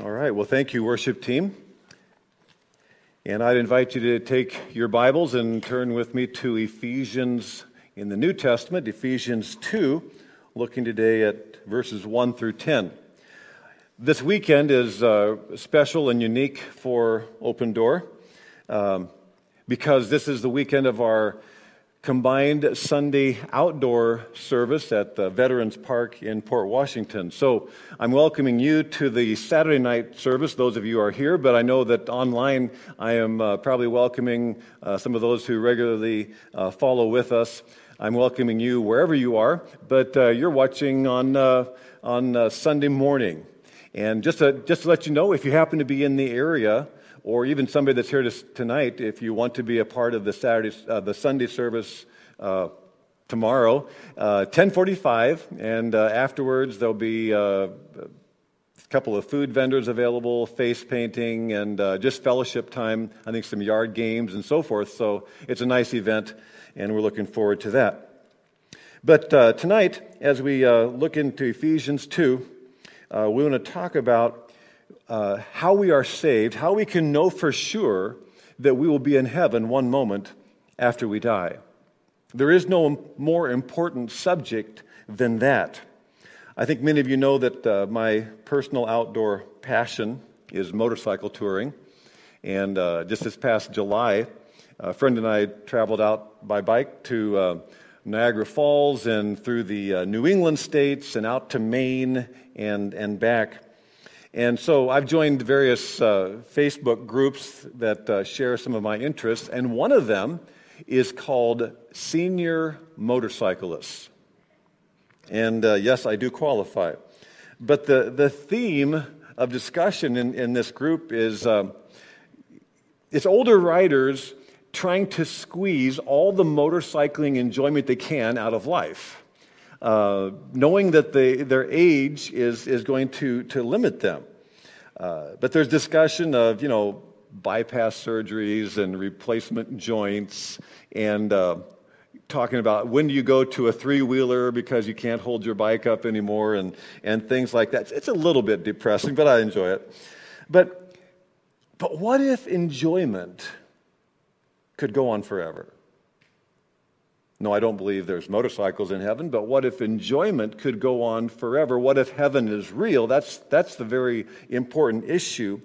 All right. Well, thank you, worship team. And I'd invite you to take your Bibles and turn with me to Ephesians in the New Testament, Ephesians 2, looking today at verses 1 through 10. This weekend is uh, special and unique for Open Door um, because this is the weekend of our combined Sunday outdoor service at the Veterans Park in Port Washington. So I'm welcoming you to the Saturday night service, those of you who are here, but I know that online I am uh, probably welcoming uh, some of those who regularly uh, follow with us. I'm welcoming you wherever you are, but uh, you're watching on, uh, on uh, Sunday morning. And just to, just to let you know, if you happen to be in the area, or even somebody that's here tonight, if you want to be a part of the Saturday, uh, the Sunday service uh, tomorrow, uh, 10:45, and uh, afterwards there'll be uh, a couple of food vendors available, face painting, and uh, just fellowship time. I think some yard games and so forth. So it's a nice event, and we're looking forward to that. But tonight, as we look into Ephesians 2, we want to talk about uh, how we are saved, how we can know for sure that we will be in heaven one moment after we die. There is no more important subject than that. I think many of you know that uh, my personal outdoor passion is motorcycle touring. And uh, just this past July, a friend and I traveled out by bike to uh, Niagara Falls and through the uh, New England states and out to Maine and, and back. And so I've joined various uh, Facebook groups that uh, share some of my interests, and one of them is called Senior Motorcyclists. And uh, yes, I do qualify. But the, the theme of discussion in, in this group is um, it's older riders trying to squeeze all the motorcycling enjoyment they can out of life uh, knowing that they, their age is, is going to, to limit them. Uh, but there's discussion of, you know, bypass surgeries and replacement joints and uh, talking about when do you go to a three wheeler because you can't hold your bike up anymore and, and things like that. It's a little bit depressing, but I enjoy it. But, but what if enjoyment could go on forever? No, I don't believe there's motorcycles in heaven, but what if enjoyment could go on forever? What if heaven is real? That's, that's the very important issue.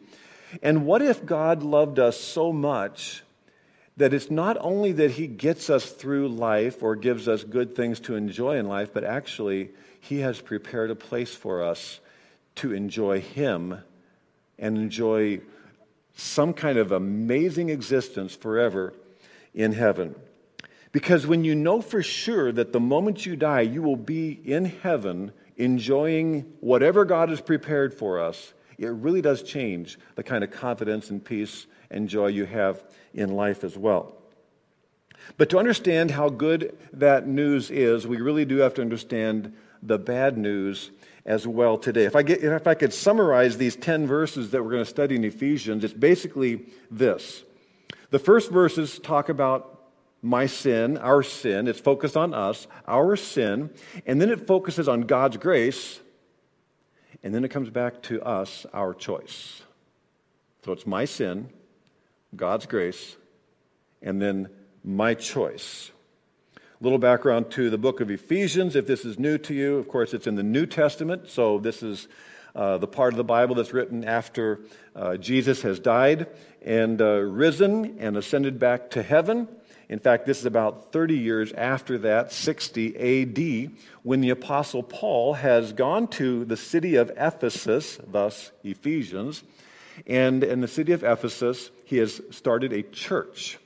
And what if God loved us so much that it's not only that He gets us through life or gives us good things to enjoy in life, but actually He has prepared a place for us to enjoy Him and enjoy some kind of amazing existence forever in heaven? Because when you know for sure that the moment you die, you will be in heaven enjoying whatever God has prepared for us, it really does change the kind of confidence and peace and joy you have in life as well. But to understand how good that news is, we really do have to understand the bad news as well today. If I, get, if I could summarize these 10 verses that we're going to study in Ephesians, it's basically this. The first verses talk about my sin, our sin. It's focused on us, our sin. And then it focuses on God's grace. And then it comes back to us, our choice. So it's my sin, God's grace, and then my choice. Little background to the book of Ephesians, if this is new to you. Of course, it's in the New Testament, so this is uh, the part of the Bible that's written after uh, Jesus has died and uh, risen and ascended back to heaven. In fact, this is about 30 years after that, 60 AD, when the Apostle Paul has gone to the city of Ephesus, thus Ephesians. And in the city of Ephesus, he has started a church.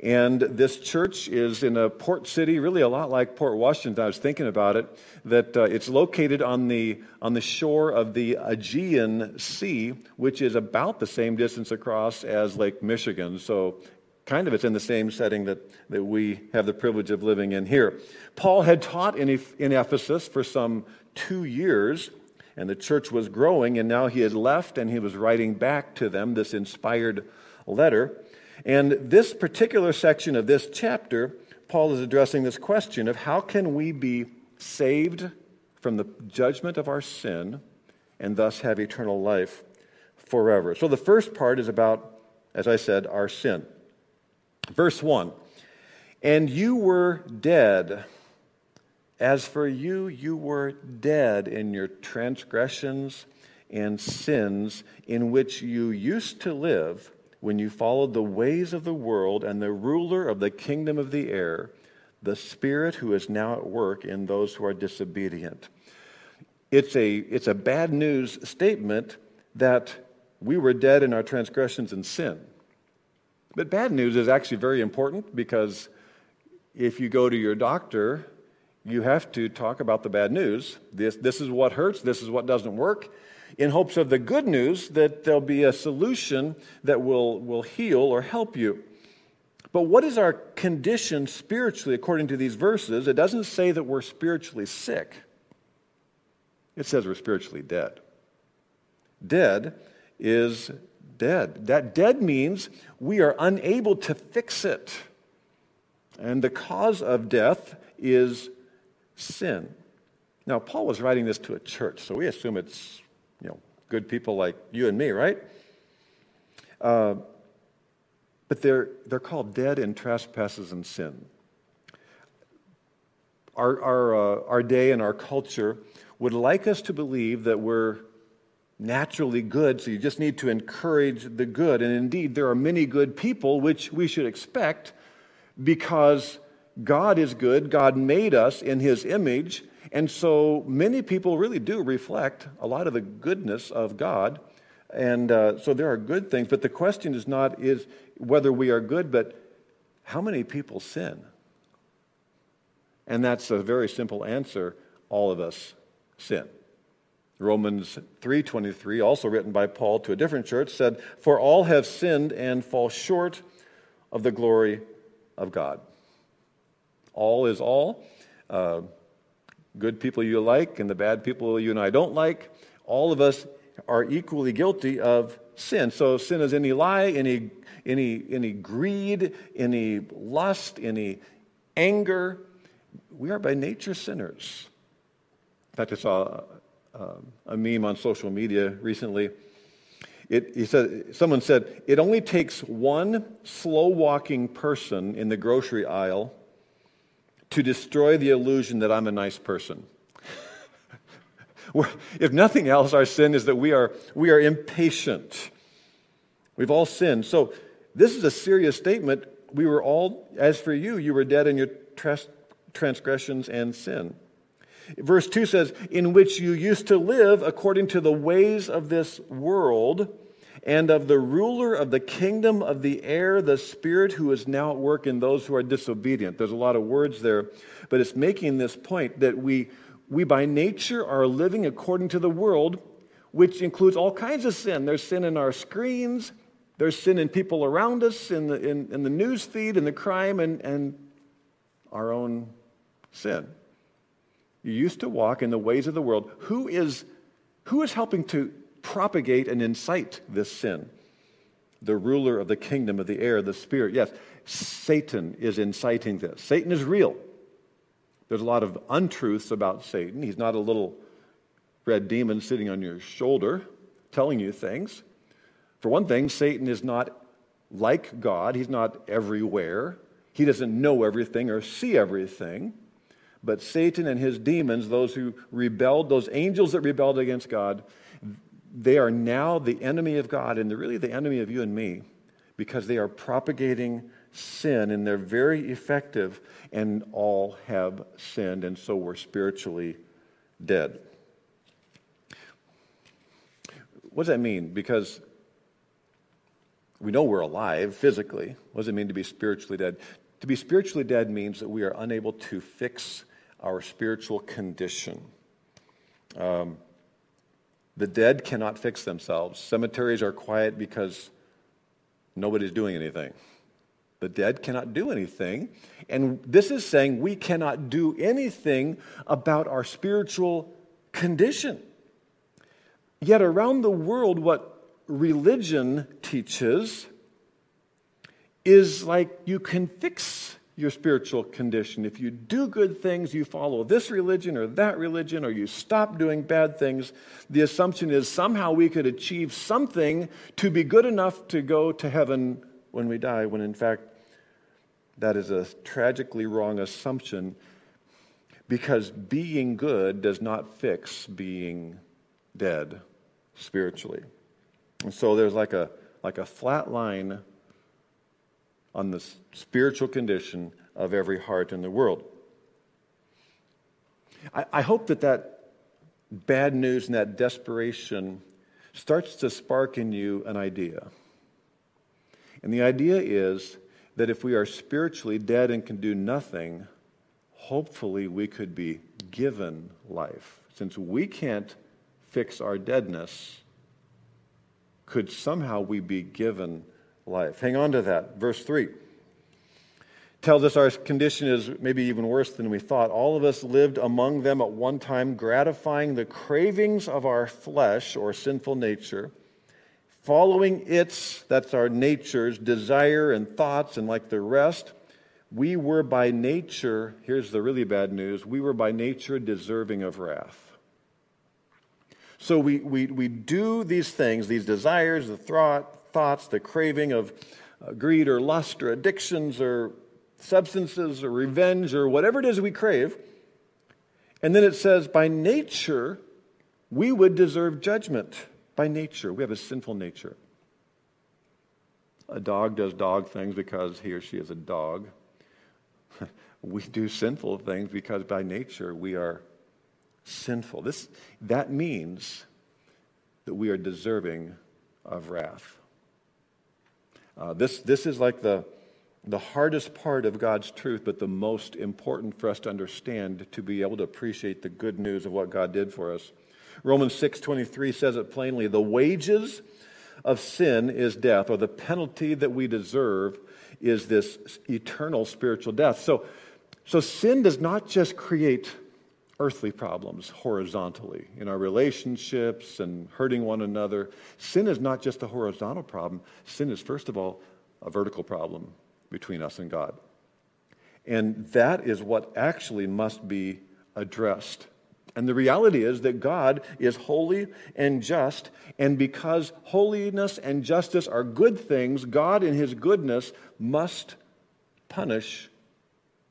And this church is in a port city, really a lot like Port Washington. I was thinking about it, that uh, it's located on the, on the shore of the Aegean Sea, which is about the same distance across as Lake Michigan. So kind of it's in the same setting that, that we have the privilege of living in here. Paul had taught in, in Ephesus for some two years, and the church was growing, and now he had left and he was writing back to them this inspired letter. And this particular section of this chapter, Paul is addressing this question of how can we be saved from the judgment of our sin and thus have eternal life forever. So the first part is about, as I said, our sin. Verse 1 And you were dead. As for you, you were dead in your transgressions and sins in which you used to live when you followed the ways of the world and the ruler of the kingdom of the air, the Spirit who is now at work in those who are disobedient. It's a, it's a bad news statement that we were dead in our transgressions and sin. But bad news is actually very important because if you go to your doctor, you have to talk about the bad news. This, this is what hurts, this is what doesn't work, in hopes of the good news that there'll be a solution that will, will heal or help you. But what is our condition spiritually according to these verses? It doesn't say that we're spiritually sick, it says we're spiritually dead. Dead is dead. That dead means we are unable to fix it. And the cause of death is sin. Now, Paul was writing this to a church, so we assume it's you know good people like you and me, right? Uh, but they're, they're called dead in trespasses and sin. Our, our, uh, our day and our culture would like us to believe that we're naturally good, so you just need to encourage the good. And indeed, there are many good people, which we should expect because God is good. God made us in His image. And so many people really do reflect a lot of the goodness of God. And uh, so there are good things. But the question is not is whether we are good, but how many people sin? And that's a very simple answer. All of us sin. Romans 3:23 also written by Paul to a different church said for all have sinned and fall short of the glory of God. All is all. Uh, good people you like and the bad people you and I don't like. All of us are equally guilty of sin. So sin is any lie, any any any greed, any lust, any anger. We are by nature sinners. In fact, I saw a meme on social media recently. It, he said, someone said, it only takes one slow walking person in the grocery aisle to destroy the illusion that I'm a nice person. if nothing else, our sin is that we are, we are impatient. We've all sinned. So, this is a serious statement. We were all, as for you, you were dead in your transgressions and sin. Verse 2 says, In which you used to live according to the ways of this world and of the ruler of the kingdom of the air, the Spirit who is now at work in those who are disobedient. There's a lot of words there, but it's making this point that we, we by nature are living according to the world, which includes all kinds of sin. There's sin in our screens, there's sin in people around us, in the, in, in the news feed, in the crime, and, and our own sin. You used to walk in the ways of the world. Who is, who is helping to propagate and incite this sin? The ruler of the kingdom of the air, the spirit. Yes, Satan is inciting this. Satan is real. There's a lot of untruths about Satan. He's not a little red demon sitting on your shoulder telling you things. For one thing, Satan is not like God, he's not everywhere. He doesn't know everything or see everything. But Satan and his demons, those who rebelled, those angels that rebelled against God, they are now the enemy of God and they're really the enemy of you and me because they are propagating sin and they're very effective and all have sinned and so we're spiritually dead. What does that mean? Because we know we're alive physically. What does it mean to be spiritually dead? To be spiritually dead means that we are unable to fix our spiritual condition. Um, the dead cannot fix themselves. Cemeteries are quiet because nobody's doing anything. The dead cannot do anything. And this is saying we cannot do anything about our spiritual condition. Yet, around the world, what religion teaches is like you can fix your spiritual condition. If you do good things, you follow this religion or that religion, or you stop doing bad things, the assumption is somehow we could achieve something to be good enough to go to heaven when we die, when in fact, that is a tragically wrong assumption because being good does not fix being dead spiritually. And so there's like a, like a flat line on the spiritual condition of every heart in the world. I, I hope that that bad news and that desperation starts to spark in you an idea. And the idea is that if we are spiritually dead and can do nothing, hopefully we could be given life. Since we can't fix our deadness, could somehow we be given life. Hang on to that. Verse 3 tells us our condition is maybe even worse than we thought. All of us lived among them at one time, gratifying the cravings of our flesh or sinful nature, following its, that's our nature's, desire and thoughts, and like the rest, we were by nature, here's the really bad news, we were by nature deserving of wrath. So we, we, we do these things, these desires, the thought, thoughts, the craving of uh, greed or lust or addictions or substances or revenge or whatever it is we crave. And then it says, by nature, we would deserve judgment. By nature, we have a sinful nature. A dog does dog things because he or she is a dog. we do sinful things because by nature we are sinful. This, that means that we are deserving of wrath. Uh, this, this is like the, the hardest part of God's truth, but the most important for us to understand to be able to appreciate the good news of what God did for us. Romans 6:23 says it plainly, the wages of sin is death, or the penalty that we deserve is this eternal spiritual death. So, so sin does not just create earthly problems horizontally in our relationships and hurting one another. Sin is not just a horizontal problem, sin is, first of all, a vertical problem between us and God. And that is what actually must be addressed. And the reality is that God is holy and just, and because holiness and justice are good things, God in his goodness must punish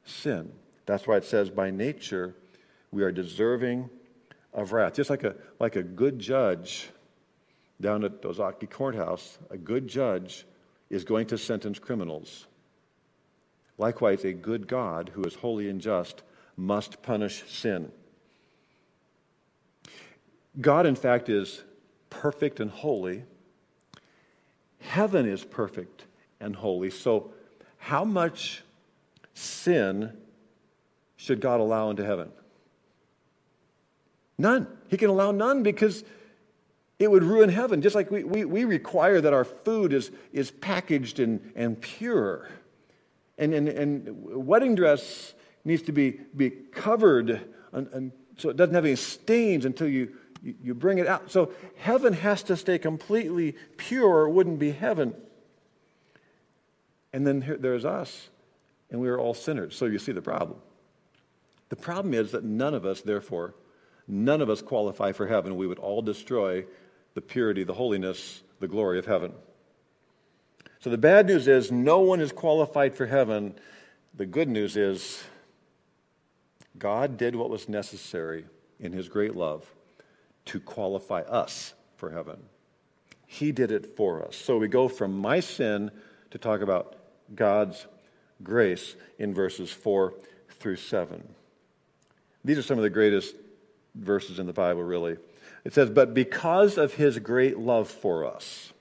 sin. That's why it says, by nature, we are deserving of wrath. Just like a, like a good judge down at Ozaukee Courthouse, a good judge is going to sentence criminals. Likewise, a good God who is holy and just must punish sin. God, in fact, is perfect and holy. Heaven is perfect and holy. So, how much sin should God allow into heaven? None. He can allow none because it would ruin heaven. Just like we, we, we require that our food is, is packaged and, and pure. And, and, and wedding dress needs to be, be covered and, and so it doesn't have any stains until you, you, you bring it out. So heaven has to stay completely pure or it wouldn't be heaven. And then here, there's us, and we are all sinners. So you see the problem. The problem is that none of us, therefore, none of us qualify for heaven. We would all destroy the purity, the holiness, the glory of heaven. So the bad news is no one is qualified for heaven. The good news is God did what was necessary in his great love to qualify us for heaven. He did it for us. So we go from my sin to talk about God's grace in verses 4 through 7. These are some of the greatest verses in the Bible, really. It says, But because of his great love for us,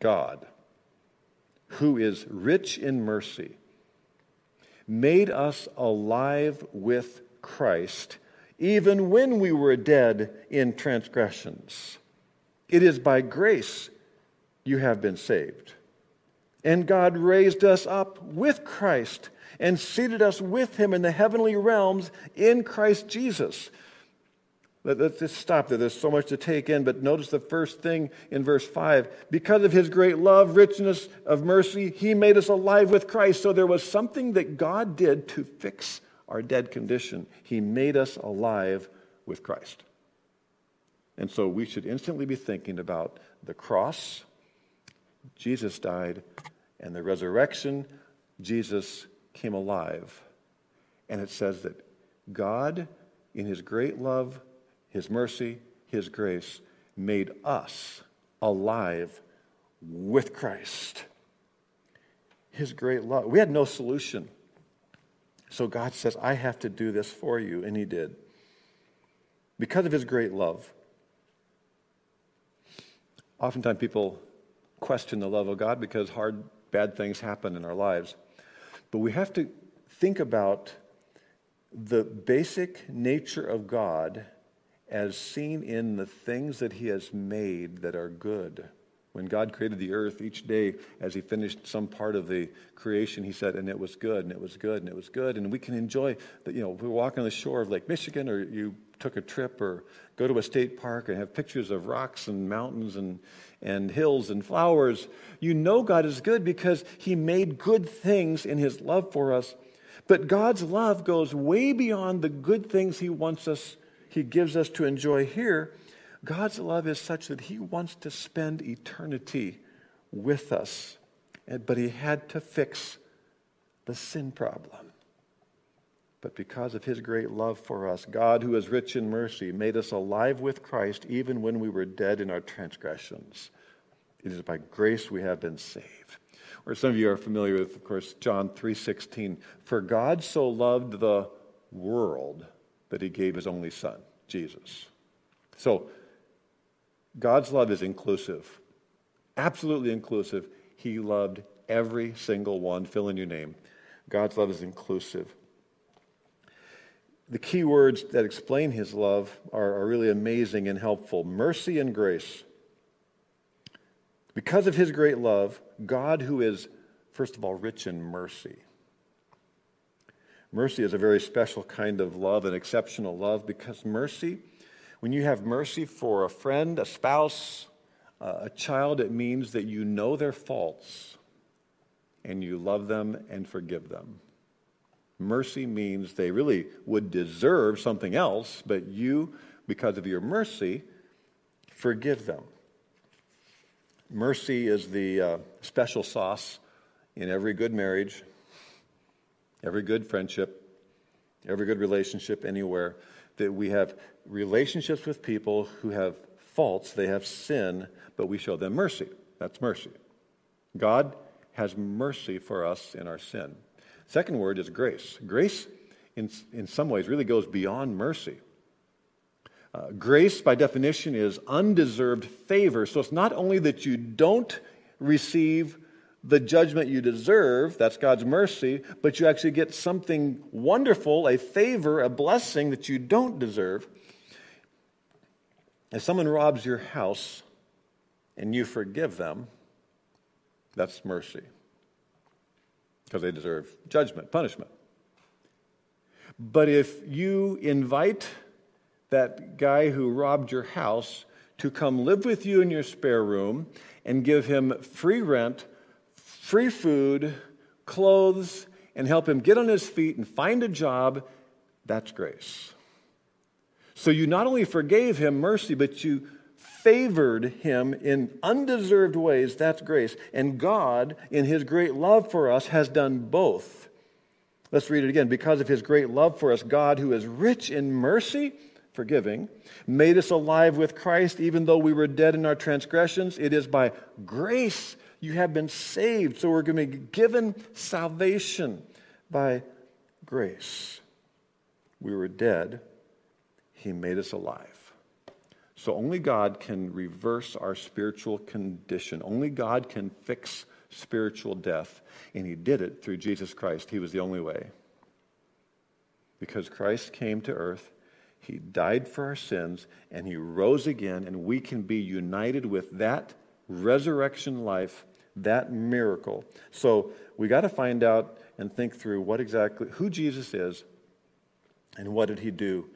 God, who is rich in mercy, made us alive with Christ, even when we were dead in transgressions. It is by grace you have been saved. And God raised us up with Christ and seated us with him in the heavenly realms in Christ Jesus Let, us just stop there. There's so much to take in, but notice the first thing in verse 5. Because of his great love, richness of mercy, he made us alive with Christ. So there was something that God did to fix our dead condition. He made us alive with Christ. And so we should instantly be thinking about the cross, Jesus died, and the resurrection, Jesus came alive. And it says that God, in his great love, his mercy, His grace made us alive with Christ. His great love. We had no solution. So God says, I have to do this for you. And He did. Because of His great love. Oftentimes people question the love of God because hard, bad things happen in our lives. But we have to think about the basic nature of God as seen in the things that he has made that are good. When God created the earth each day, as he finished some part of the creation, he said, and it was good, and it was good, and it was good. And we can enjoy, the, you know, we walk on the shore of Lake Michigan, or you took a trip, or go to a state park and have pictures of rocks and mountains and, and hills and flowers. You know God is good because he made good things in his love for us. But God's love goes way beyond the good things he wants us he gives us to enjoy here, God's love is such that He wants to spend eternity with us. But He had to fix the sin problem. But because of His great love for us, God, who is rich in mercy, made us alive with Christ even when we were dead in our transgressions. It is by grace we have been saved. Or some of you are familiar with, of course, John 3:16. For God so loved the world that he gave his only son, Jesus. So, God's love is inclusive, absolutely inclusive. He loved every single one. Fill in your name. God's love is inclusive. The key words that explain his love are, are really amazing and helpful mercy and grace. Because of his great love, God, who is, first of all, rich in mercy, Mercy is a very special kind of love, an exceptional love, because mercy, when you have mercy for a friend, a spouse, uh, a child, it means that you know their faults and you love them and forgive them. Mercy means they really would deserve something else, but you, because of your mercy, forgive them. Mercy is the uh, special sauce in every good marriage every good friendship, every good relationship anywhere, that we have relationships with people who have faults, they have sin, but we show them mercy. That's mercy. God has mercy for us in our sin. Second word is grace. Grace, in, in some ways, really goes beyond mercy. Uh, grace, by definition, is undeserved favor. So it's not only that you don't receive the judgment you deserve, that's God's mercy, but you actually get something wonderful, a favor, a blessing that you don't deserve. If someone robs your house and you forgive them, that's mercy because they deserve judgment, punishment. But if you invite that guy who robbed your house to come live with you in your spare room and give him free rent free food, clothes, and help him get on his feet and find a job, that's grace. So you not only forgave him mercy, but you favored him in undeserved ways. That's grace. And God, in his great love for us, has done both. Let's read it again. Because of his great love for us, God, who is rich in mercy, forgiving, made us alive with Christ even though we were dead in our transgressions. It is by grace you have been saved. So we're going to be given salvation by grace. We were dead, He made us alive. So only God can reverse our spiritual condition. Only God can fix spiritual death. And He did it through Jesus Christ. He was the only way. Because Christ came to earth, He died for our sins, and He rose again, and we can be united with that resurrection life that miracle. So we got to find out and think through what exactly, who Jesus is and what did he do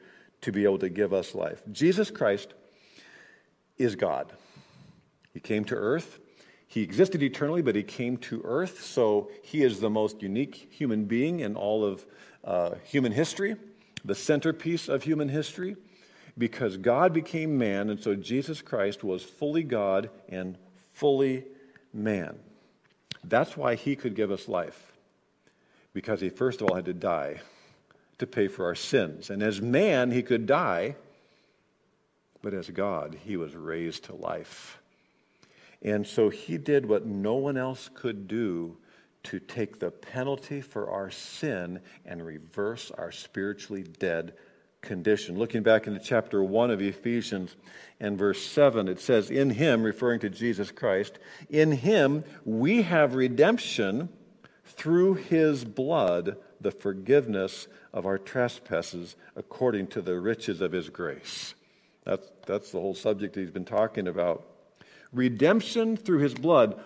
to be able to give us life. Jesus Christ is God. He came to earth. He existed eternally, but he came to earth, so he is the most unique human being in all of uh, human history, the centerpiece of human history, because God became man, and so Jesus Christ was fully God and fully man. That's why he could give us life, because he first of all had to die to pay for our sins. And as man, he could die, but as God, he was raised to life. And so he did what no one else could do to take the penalty for our sin and reverse our spiritually dead condition. Looking back into chapter 1 of Ephesians and verse 7, it says, In him, referring to Jesus Christ, in him we have redemption through his blood, the forgiveness of our trespasses according to the riches of his grace. That's, that's the whole subject he's been talking about. Redemption through his blood.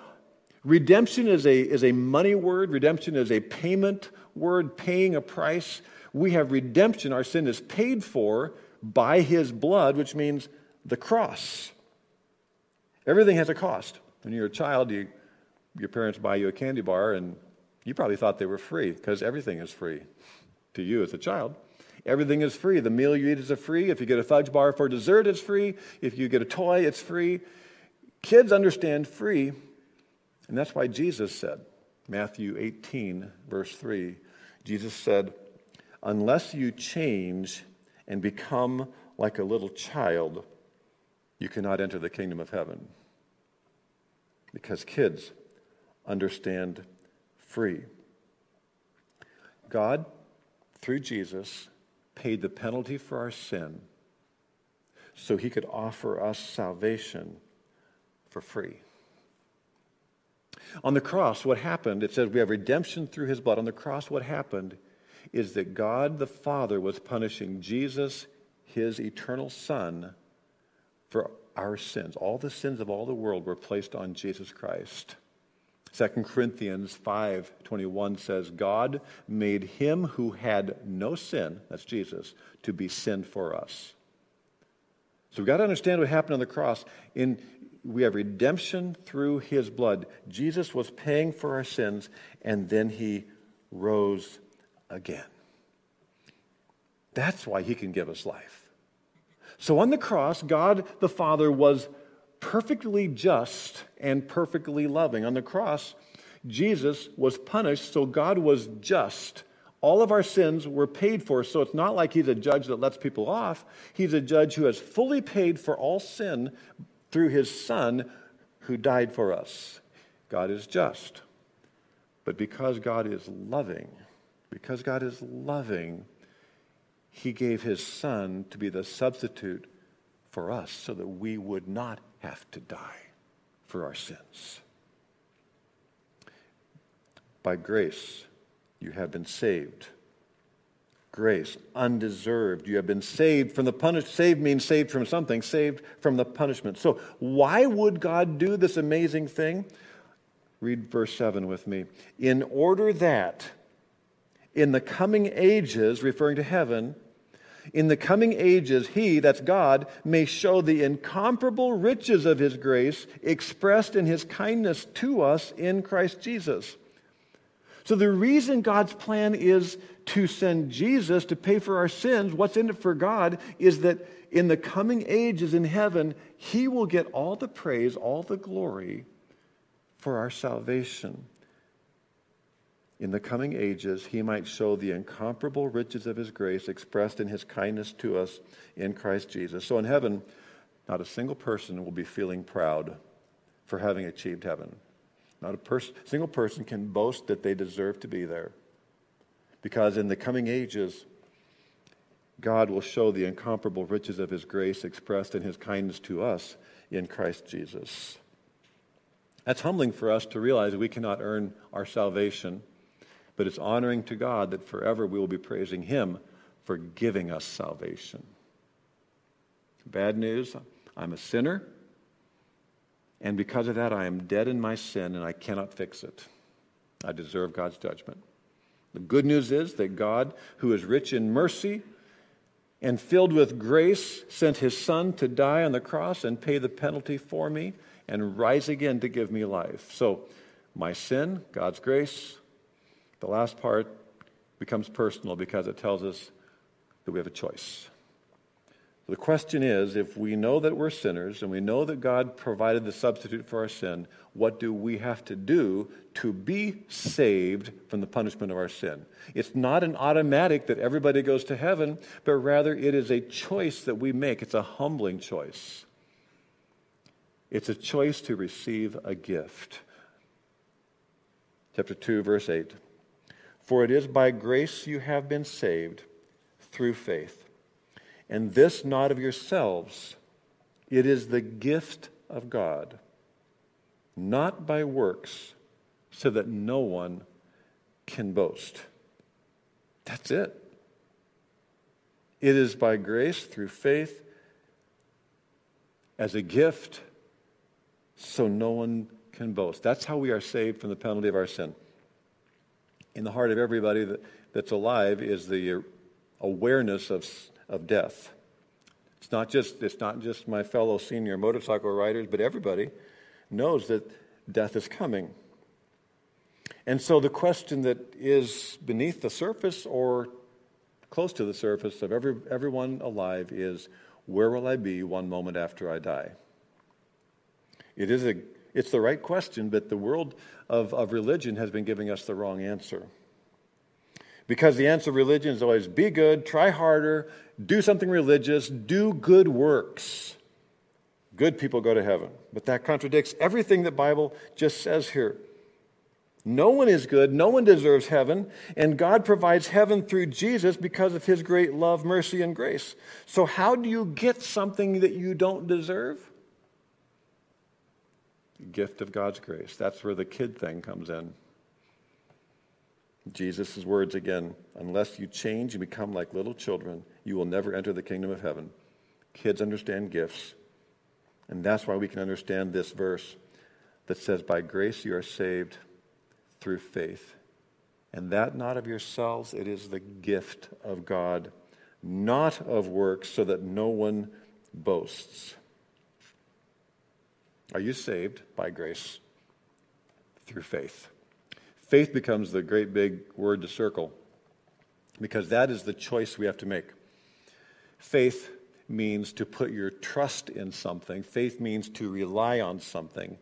Redemption is a, is a money word, redemption is a payment word, paying a price. We have redemption. Our sin is paid for by his blood, which means the cross. Everything has a cost. When you're a child, you, your parents buy you a candy bar, and you probably thought they were free because everything is free to you as a child. Everything is free. The meal you eat is free. If you get a fudge bar for dessert, it's free. If you get a toy, it's free. Kids understand free, and that's why Jesus said, Matthew 18, verse 3, Jesus said, Unless you change and become like a little child, you cannot enter the kingdom of heaven. Because kids understand free. God, through Jesus, paid the penalty for our sin so he could offer us salvation for free. On the cross, what happened, it says we have redemption through his blood. On the cross, what happened is that God the Father was punishing Jesus, his eternal Son, for our sins. All the sins of all the world were placed on Jesus Christ. 2 Corinthians 5:21 says God made him who had no sin, that's Jesus, to be sin for us. So we've got to understand what happened on the cross. In we have redemption through his blood. Jesus was paying for our sins and then he rose again. That's why he can give us life. So on the cross, God the Father was perfectly just and perfectly loving. On the cross, Jesus was punished, so God was just. All of our sins were paid for, so it's not like he's a judge that lets people off. He's a judge who has fully paid for all sin through his Son who died for us. God is just. But because God is loving, because God is loving, he gave his Son to be the substitute for us so that we would not have to die for our sins. By grace, you have been saved. Grace, undeserved. You have been saved from the punishment. Saved means saved from something, saved from the punishment. So, why would God do this amazing thing? Read verse 7 with me. In order that in the coming ages, referring to heaven, in the coming ages, he, that's God, may show the incomparable riches of his grace expressed in his kindness to us in Christ Jesus. So, the reason God's plan is to send Jesus to pay for our sins, what's in it for God, is that in the coming ages in heaven, he will get all the praise, all the glory for our salvation in the coming ages, he might show the incomparable riches of his grace expressed in his kindness to us in Christ Jesus. So in heaven, not a single person will be feeling proud for having achieved heaven. Not a pers- single person can boast that they deserve to be there. Because in the coming ages, God will show the incomparable riches of his grace expressed in his kindness to us in Christ Jesus. That's humbling for us to realize we cannot earn our salvation but it's honoring to God that forever we will be praising Him for giving us salvation. Bad news I'm a sinner, and because of that, I am dead in my sin and I cannot fix it. I deserve God's judgment. The good news is that God, who is rich in mercy and filled with grace, sent his son to die on the cross and pay the penalty for me and rise again to give me life. So, my sin, God's grace. The last part becomes personal because it tells us that we have a choice. The question is if we know that we're sinners and we know that God provided the substitute for our sin, what do we have to do to be saved from the punishment of our sin? It's not an automatic that everybody goes to heaven, but rather it is a choice that we make. It's a humbling choice. It's a choice to receive a gift. Chapter 2, verse 8. For it is by grace you have been saved through faith and this not of yourselves. It is the gift of God, not by works, so that no one can boast. That's it. It is by grace through faith as a gift, so no one can boast. That's how we are saved from the penalty of our sin. In the heart of everybody that, that's alive is the awareness of of death. It's not just, it's not just my fellow senior motorcycle riders, but everybody knows that death is coming. And so the question that is beneath the surface or close to the surface of every, everyone alive is where will I be one moment after I die? It is a, it's the right question, but the world of, of religion has been giving us the wrong answer. Because the answer of religion is always be good, try harder, do something religious, do good works. Good people go to heaven. But that contradicts everything that Bible just says here. No one is good, no one deserves heaven, and God provides heaven through Jesus because of his great love, mercy, and grace. So, how do you get something that you don't deserve? Gift of God's grace. That's where the kid thing comes in. Jesus' words again unless you change and become like little children, you will never enter the kingdom of heaven. Kids understand gifts. And that's why we can understand this verse that says, By grace you are saved through faith. And that not of yourselves, it is the gift of God, not of works, so that no one boasts. Are you saved by grace through faith? Faith becomes the great big word to circle because that is the choice we have to make. Faith means to put your trust in something, faith means to rely on something.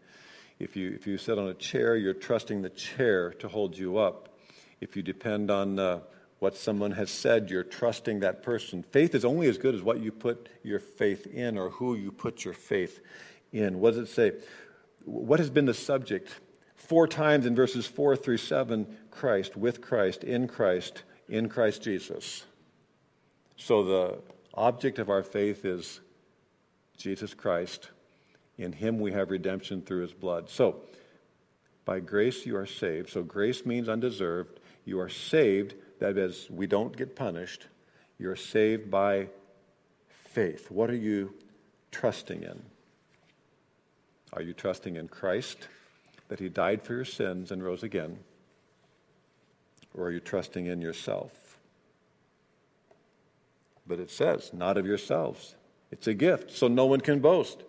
If you, if you sit on a chair, you're trusting the chair to hold you up. If you depend on uh, what someone has said, you're trusting that person. Faith is only as good as what you put your faith in or who you put your faith in. What does it say? What has been the subject four times in verses 4 through 7 Christ, with Christ, in Christ, in Christ Jesus. So the object of our faith is Jesus Christ. In him we have redemption through his blood. So, by grace you are saved. So, grace means undeserved. You are saved, that is, we don't get punished. You're saved by faith. What are you trusting in? Are you trusting in Christ? that he died for your sins and rose again? Or are you trusting in yourself? But it says, not of yourselves. It's a gift, so no one can boast.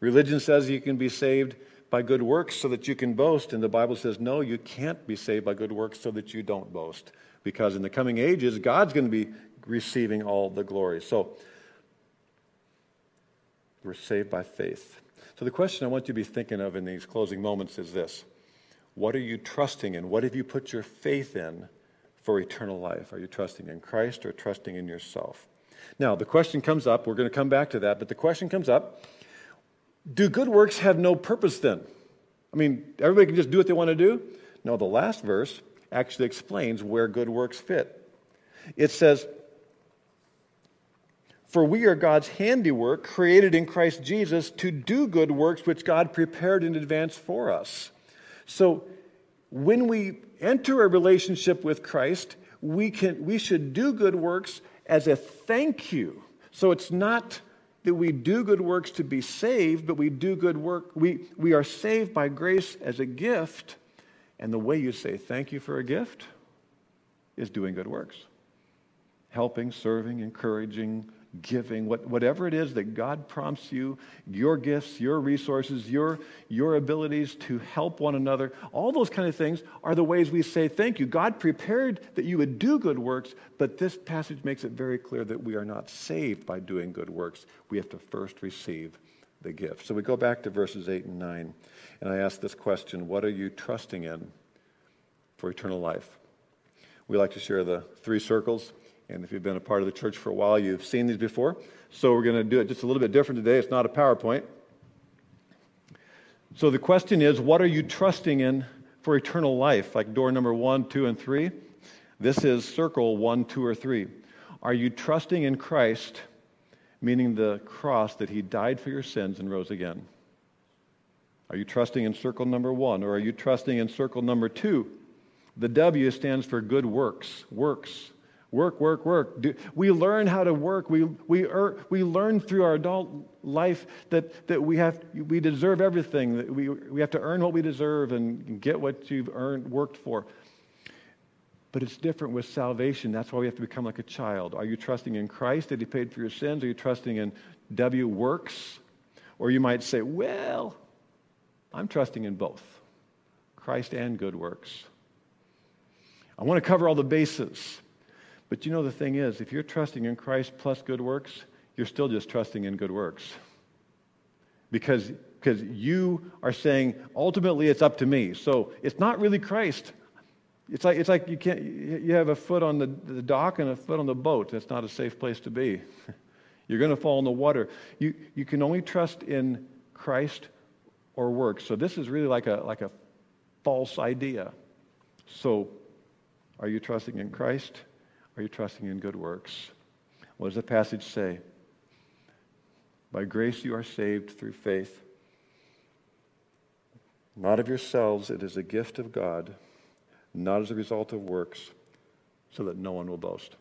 Religion says you can be saved by good works so that you can boast, and the Bible says, no, you can't be saved by good works so that you don't boast. Because in the coming ages, God's going to be receiving all the glory. So, we're saved by faith. So, the question I want you to be thinking of in these closing moments is this What are you trusting in? What have you put your faith in for eternal life? Are you trusting in Christ or trusting in yourself? Now, the question comes up, we're going to come back to that, but the question comes up do good works have no purpose then? I mean, everybody can just do what they want to do? No, the last verse actually explains where good works fit. It says, for we are God's handiwork, created in Christ Jesus to do good works which God prepared in advance for us. So when we enter a relationship with Christ, we, can, we should do good works as a thank you. So it's not that we do good works to be saved, but we do good work. We, we are saved by grace as a gift. And the way you say thank you for a gift is doing good works. helping, serving, encouraging, giving, what, whatever it is that God prompts you, your gifts, your resources, your, your abilities to help one another, all those kind of things are the ways we say thank you. God prepared that you would do good works, but this passage makes it very clear that we are not saved by doing good works. We have to first receive the gift. So we go back to verses 8 and 9, and I ask this question What are you trusting in for eternal life? We like to share the three circles. And if you've been a part of the church for a while, you've seen these before. So we're going to do it just a little bit different today. It's not a PowerPoint. So the question is what are you trusting in for eternal life? Like door number one, two, and three. This is circle one, two, or three. Are you trusting in Christ, meaning the cross that he died for your sins and rose again? Are you trusting in circle number one, or are you trusting in circle number two? The W stands for good works. Works. Work, work, work. Do, we learn how to work. We, we, er, we learn through our adult life that, that we, have, we deserve everything, that we, we have to earn what we deserve and get what you've earned, worked for. But it's different with salvation. That's why we have to become like a child. Are you trusting in Christ that He paid for your sins? Are you trusting in W works? Or you might say, well, I'm trusting in both Christ and good works. I want to cover all the bases. But you know, the thing is, if you're trusting in Christ plus good works, you're still just trusting in good works. Because, because you are saying, ultimately, it's up to me. So it's not really Christ. It's like, it's like you, can't, you have a foot on the, the dock and a foot on the boat. That's not a safe place to be. You're going to fall in the water. You, you can only trust in Christ or works. So this is really like a, like a false idea. So are you trusting in Christ? Are you trusting in good works? What does the passage say? By grace you are saved through faith. Not of yourselves, it is a gift of God, not as a result of works, so that no one will boast.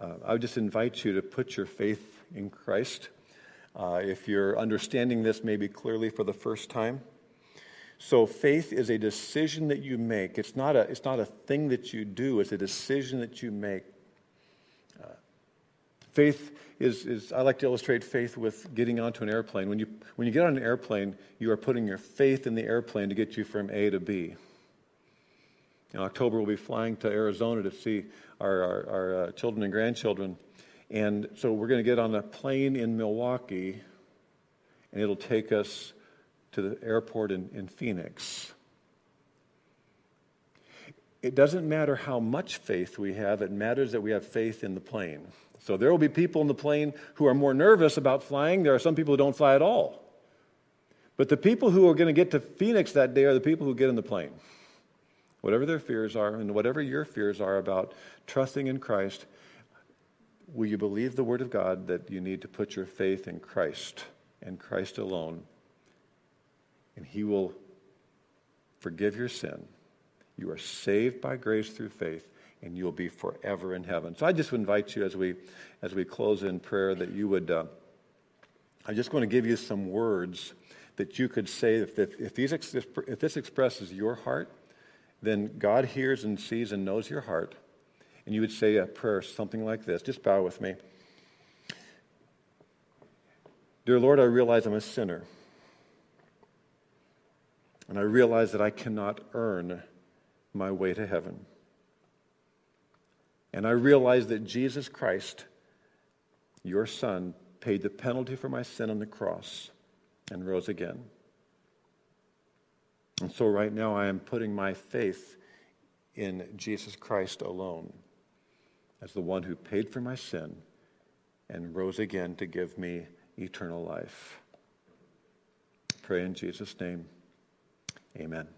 Uh, I would just invite you to put your faith in Christ. Uh, if you're understanding this maybe clearly for the first time, so faith is a decision that you make. It's not a, it's not a thing that you do, it's a decision that you make. Uh, faith is, is, I like to illustrate faith with getting onto an airplane. When you, when you get on an airplane, you are putting your faith in the airplane to get you from A to B. In October, we'll be flying to Arizona to see our, our, our uh, children and grandchildren. And so we're going to get on a plane in Milwaukee, and it'll take us to the airport in, in Phoenix. It doesn't matter how much faith we have, it matters that we have faith in the plane. So there will be people in the plane who are more nervous about flying. There are some people who don't fly at all. But the people who are going to get to Phoenix that day are the people who get in the plane. Whatever their fears are, and whatever your fears are about trusting in Christ, will you believe the Word of God that you need to put your faith in Christ and Christ alone? He will forgive your sin. You are saved by grace through faith, and you'll be forever in heaven. So I just invite you as we as we close in prayer that you would. Uh, I'm just going to give you some words that you could say if, if, if, these, if this expresses your heart, then God hears and sees and knows your heart. And you would say a prayer something like this. Just bow with me. Dear Lord, I realize I'm a sinner. And I realize that I cannot earn my way to heaven. And I realize that Jesus Christ, your Son, paid the penalty for my sin on the cross and rose again. And so right now I am putting my faith in Jesus Christ alone as the one who paid for my sin and rose again to give me eternal life. Pray in Jesus' name. Amen.